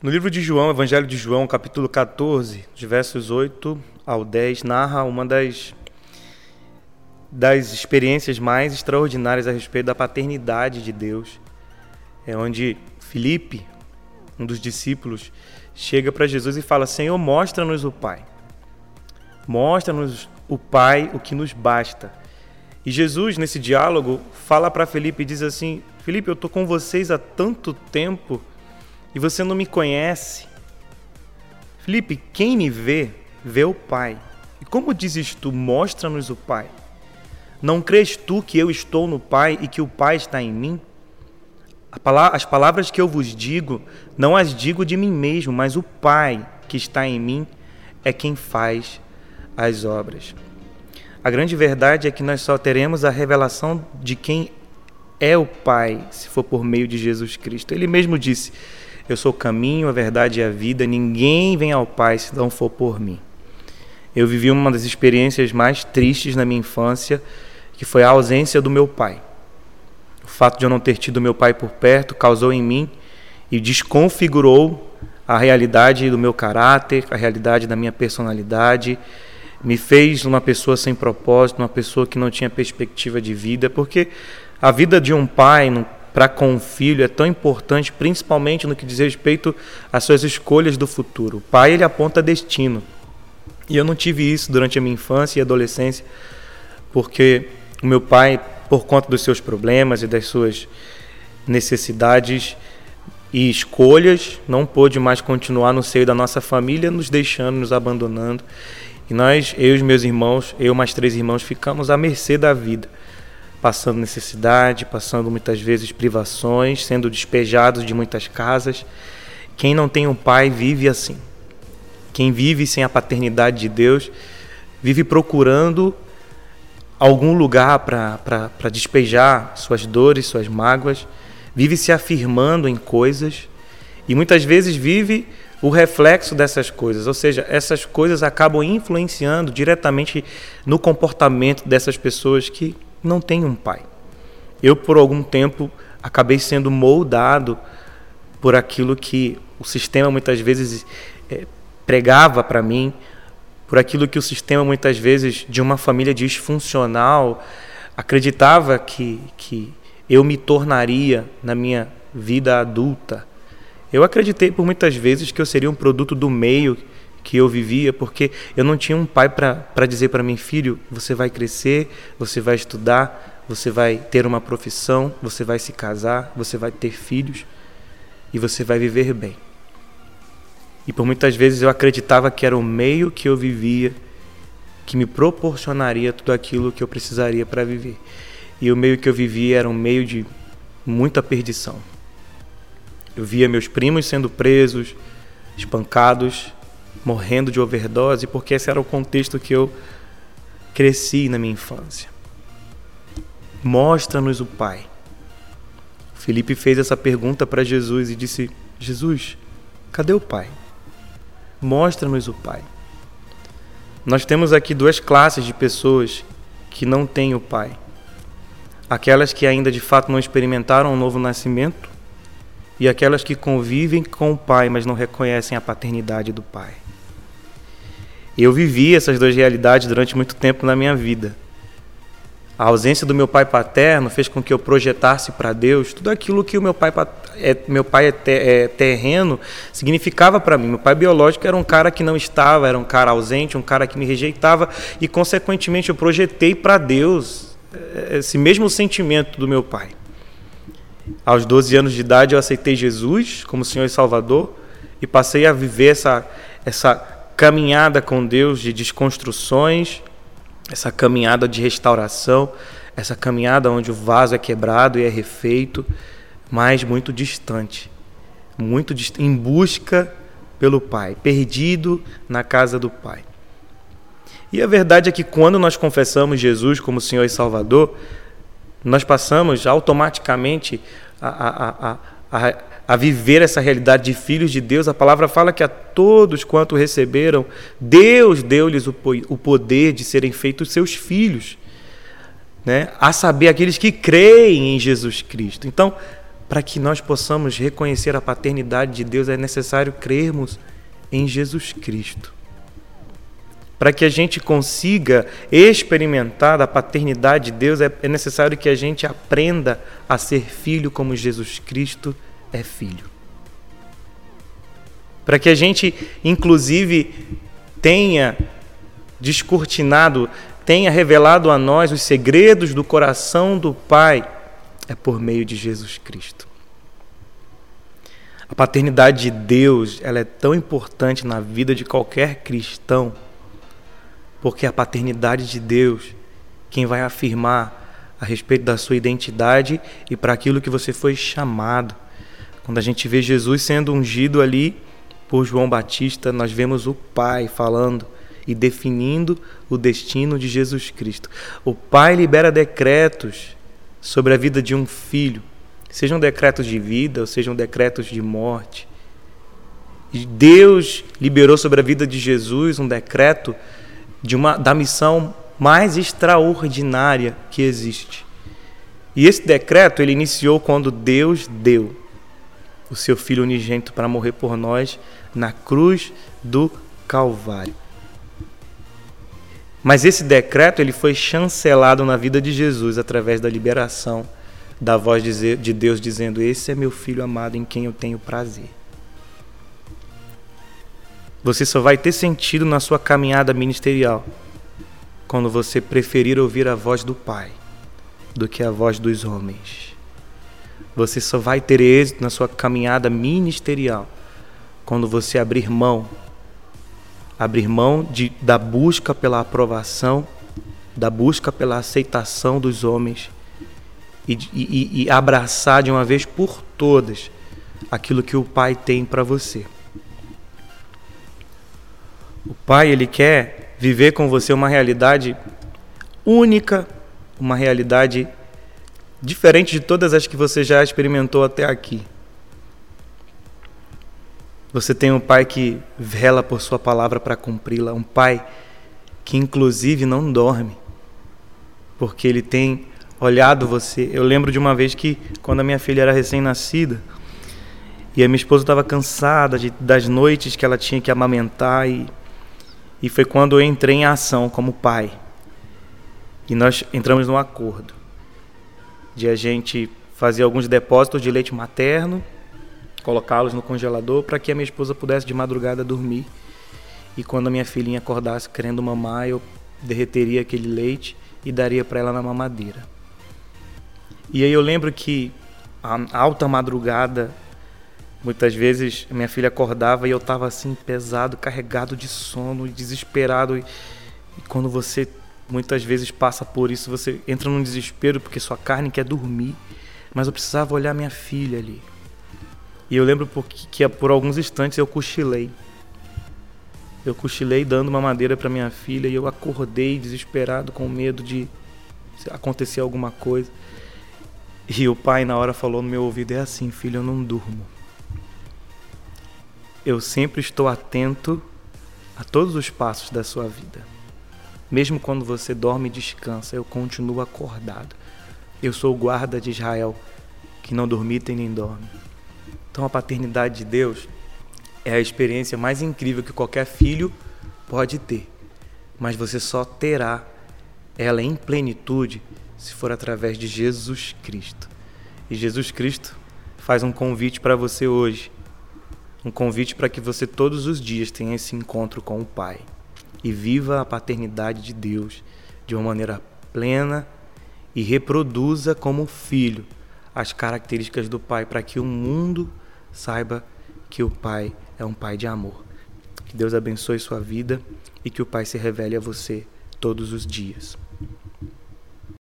No livro de João, Evangelho de João, capítulo 14, de versos 8 ao 10, narra uma das, das experiências mais extraordinárias a respeito da paternidade de Deus. É onde Filipe, um dos discípulos, chega para Jesus e fala: Senhor, mostra-nos o Pai. Mostra-nos o Pai, o que nos basta. E Jesus, nesse diálogo, fala para Felipe e diz assim: Felipe, eu estou com vocês há tanto tempo e você não me conhece. Felipe, quem me vê, vê o Pai. E como dizes tu, mostra-nos o Pai. Não crês tu que eu estou no Pai e que o Pai está em mim? As palavras que eu vos digo, não as digo de mim mesmo, mas o Pai que está em mim é quem faz as obras. A grande verdade é que nós só teremos a revelação de quem é o Pai se for por meio de Jesus Cristo. Ele mesmo disse: Eu sou o caminho, a verdade e a vida, ninguém vem ao Pai se não for por mim. Eu vivi uma das experiências mais tristes na minha infância, que foi a ausência do meu pai. O fato de eu não ter tido meu pai por perto causou em mim e desconfigurou a realidade do meu caráter, a realidade da minha personalidade me fez uma pessoa sem propósito, uma pessoa que não tinha perspectiva de vida, porque a vida de um pai para com um filho é tão importante, principalmente no que diz respeito às suas escolhas do futuro. O pai ele aponta destino. E eu não tive isso durante a minha infância e adolescência, porque o meu pai, por conta dos seus problemas e das suas necessidades e escolhas, não pôde mais continuar no seio da nossa família, nos deixando, nos abandonando. E nós, eu e meus irmãos, eu mais três irmãos, ficamos à mercê da vida, passando necessidade, passando muitas vezes privações, sendo despejados de muitas casas. Quem não tem um pai vive assim. Quem vive sem a paternidade de Deus vive procurando algum lugar para despejar suas dores, suas mágoas, vive se afirmando em coisas e muitas vezes vive o reflexo dessas coisas, ou seja, essas coisas acabam influenciando diretamente no comportamento dessas pessoas que não têm um pai. Eu, por algum tempo, acabei sendo moldado por aquilo que o sistema muitas vezes é, pregava para mim, por aquilo que o sistema muitas vezes de uma família disfuncional acreditava que, que eu me tornaria na minha vida adulta. Eu acreditei por muitas vezes que eu seria um produto do meio que eu vivia, porque eu não tinha um pai para dizer para mim, filho, você vai crescer, você vai estudar, você vai ter uma profissão, você vai se casar, você vai ter filhos e você vai viver bem. E por muitas vezes eu acreditava que era o meio que eu vivia que me proporcionaria tudo aquilo que eu precisaria para viver. E o meio que eu vivia era um meio de muita perdição. Eu via meus primos sendo presos, espancados, morrendo de overdose, porque esse era o contexto que eu cresci na minha infância. Mostra-nos o Pai. Felipe fez essa pergunta para Jesus e disse: Jesus, cadê o Pai? Mostra-nos o Pai. Nós temos aqui duas classes de pessoas que não têm o Pai. Aquelas que ainda de fato não experimentaram um novo nascimento e aquelas que convivem com o pai, mas não reconhecem a paternidade do pai. Eu vivi essas duas realidades durante muito tempo na minha vida. A ausência do meu pai paterno fez com que eu projetasse para Deus tudo aquilo que o meu pai é, meu pai é, é terreno significava para mim. Meu pai biológico era um cara que não estava, era um cara ausente, um cara que me rejeitava e consequentemente eu projetei para Deus é, esse mesmo sentimento do meu pai. Aos 12 anos de idade eu aceitei Jesus como Senhor e Salvador e passei a viver essa, essa caminhada com Deus de desconstruções, essa caminhada de restauração, essa caminhada onde o vaso é quebrado e é refeito, mas muito distante, muito dist em busca pelo Pai, perdido na casa do Pai. E a verdade é que quando nós confessamos Jesus como Senhor e Salvador, nós passamos automaticamente a, a, a, a, viver essa realidade de filhos de Deus. A palavra fala que a todos quanto receberam, Deus deu-lhes o, o poder de serem feitos seus filhos. Né? A saber, aqueles que creem em Jesus Cristo. Então, para que nós possamos reconhecer a paternidade de Deus, é necessário crermos em Jesus Cristo. Para que a gente consiga experimentar a paternidade de Deus, é, é necessário que a gente aprenda a ser filho como Jesus Cristo é filho. Para que a gente, inclusive, tenha descortinado, tenha revelado a nós os segredos do coração do Pai é por meio de Jesus Cristo. A paternidade de Deus, ela é tão importante na vida de qualquer cristão, porque a paternidade de Deus, quem vai afirmar a respeito da sua identidade e para aquilo que você foi chamado. Quando a gente vê Jesus sendo ungido ali por João Batista, nós vemos o Pai falando e definindo o destino de Jesus Cristo. O Pai libera decretos sobre a vida de um filho, sejam decretos de vida ou sejam decretos de morte. Deus liberou sobre a vida de Jesus um decreto de uma, da missão mais extraordinária que existe. E esse decreto ele iniciou quando Deus deu o seu filho unigênito para morrer por nós na cruz do Calvário. Mas esse decreto ele foi chancelado na vida de Jesus através da liberação da voz de Deus dizendo: Esse é meu filho amado em quem eu tenho prazer. Você só vai ter sentido na sua caminhada ministerial quando você preferir ouvir a voz do Pai do que a voz dos homens. Você só vai ter êxito na sua caminhada ministerial quando você abrir mão abrir mão de, da busca pela aprovação, da busca pela aceitação dos homens e, e, e abraçar de uma vez por todas aquilo que o Pai tem para você. O Pai, ele quer viver com você uma realidade única, uma realidade diferente de todas as que você já experimentou até aqui. Você tem um pai que vela por sua palavra para cumpri-la, um pai que inclusive não dorme, porque ele tem olhado você. Eu lembro de uma vez que quando a minha filha era recém-nascida e a minha esposa estava cansada de, das noites que ela tinha que amamentar e, e foi quando eu entrei em ação como pai. E nós entramos num acordo de a gente fazer alguns depósitos de leite materno colocá-los no congelador para que a minha esposa pudesse de madrugada dormir. E quando a minha filhinha acordasse querendo mamar, eu derreteria aquele leite e daria para ela na mamadeira. E aí eu lembro que a alta madrugada, muitas vezes minha filha acordava e eu estava assim pesado, carregado de sono, desesperado. E, e quando você muitas vezes passa por isso, você entra num desespero porque sua carne quer dormir. Mas eu precisava olhar minha filha ali. E eu lembro que por alguns instantes eu cochilei. Eu cochilei dando uma madeira para minha filha e eu acordei desesperado com medo de acontecer alguma coisa. E o pai na hora falou no meu ouvido: "É assim, filho, eu não durmo. Eu sempre estou atento a todos os passos da sua vida. Mesmo quando você dorme e descansa, eu continuo acordado. Eu sou o guarda de Israel, que não dormita e nem dorme. Então a paternidade de Deus é a experiência mais incrível que qualquer filho pode ter. Mas você só terá ela em plenitude se for através de Jesus Cristo. E Jesus Cristo faz um convite para você hoje. Um convite para que você todos os dias tenha esse encontro com o Pai e viva a paternidade de Deus de uma maneira plena e reproduza como filho as características do Pai para que o mundo saiba que o Pai é um Pai de amor. Que Deus abençoe sua vida e que o Pai se revele a você todos os dias.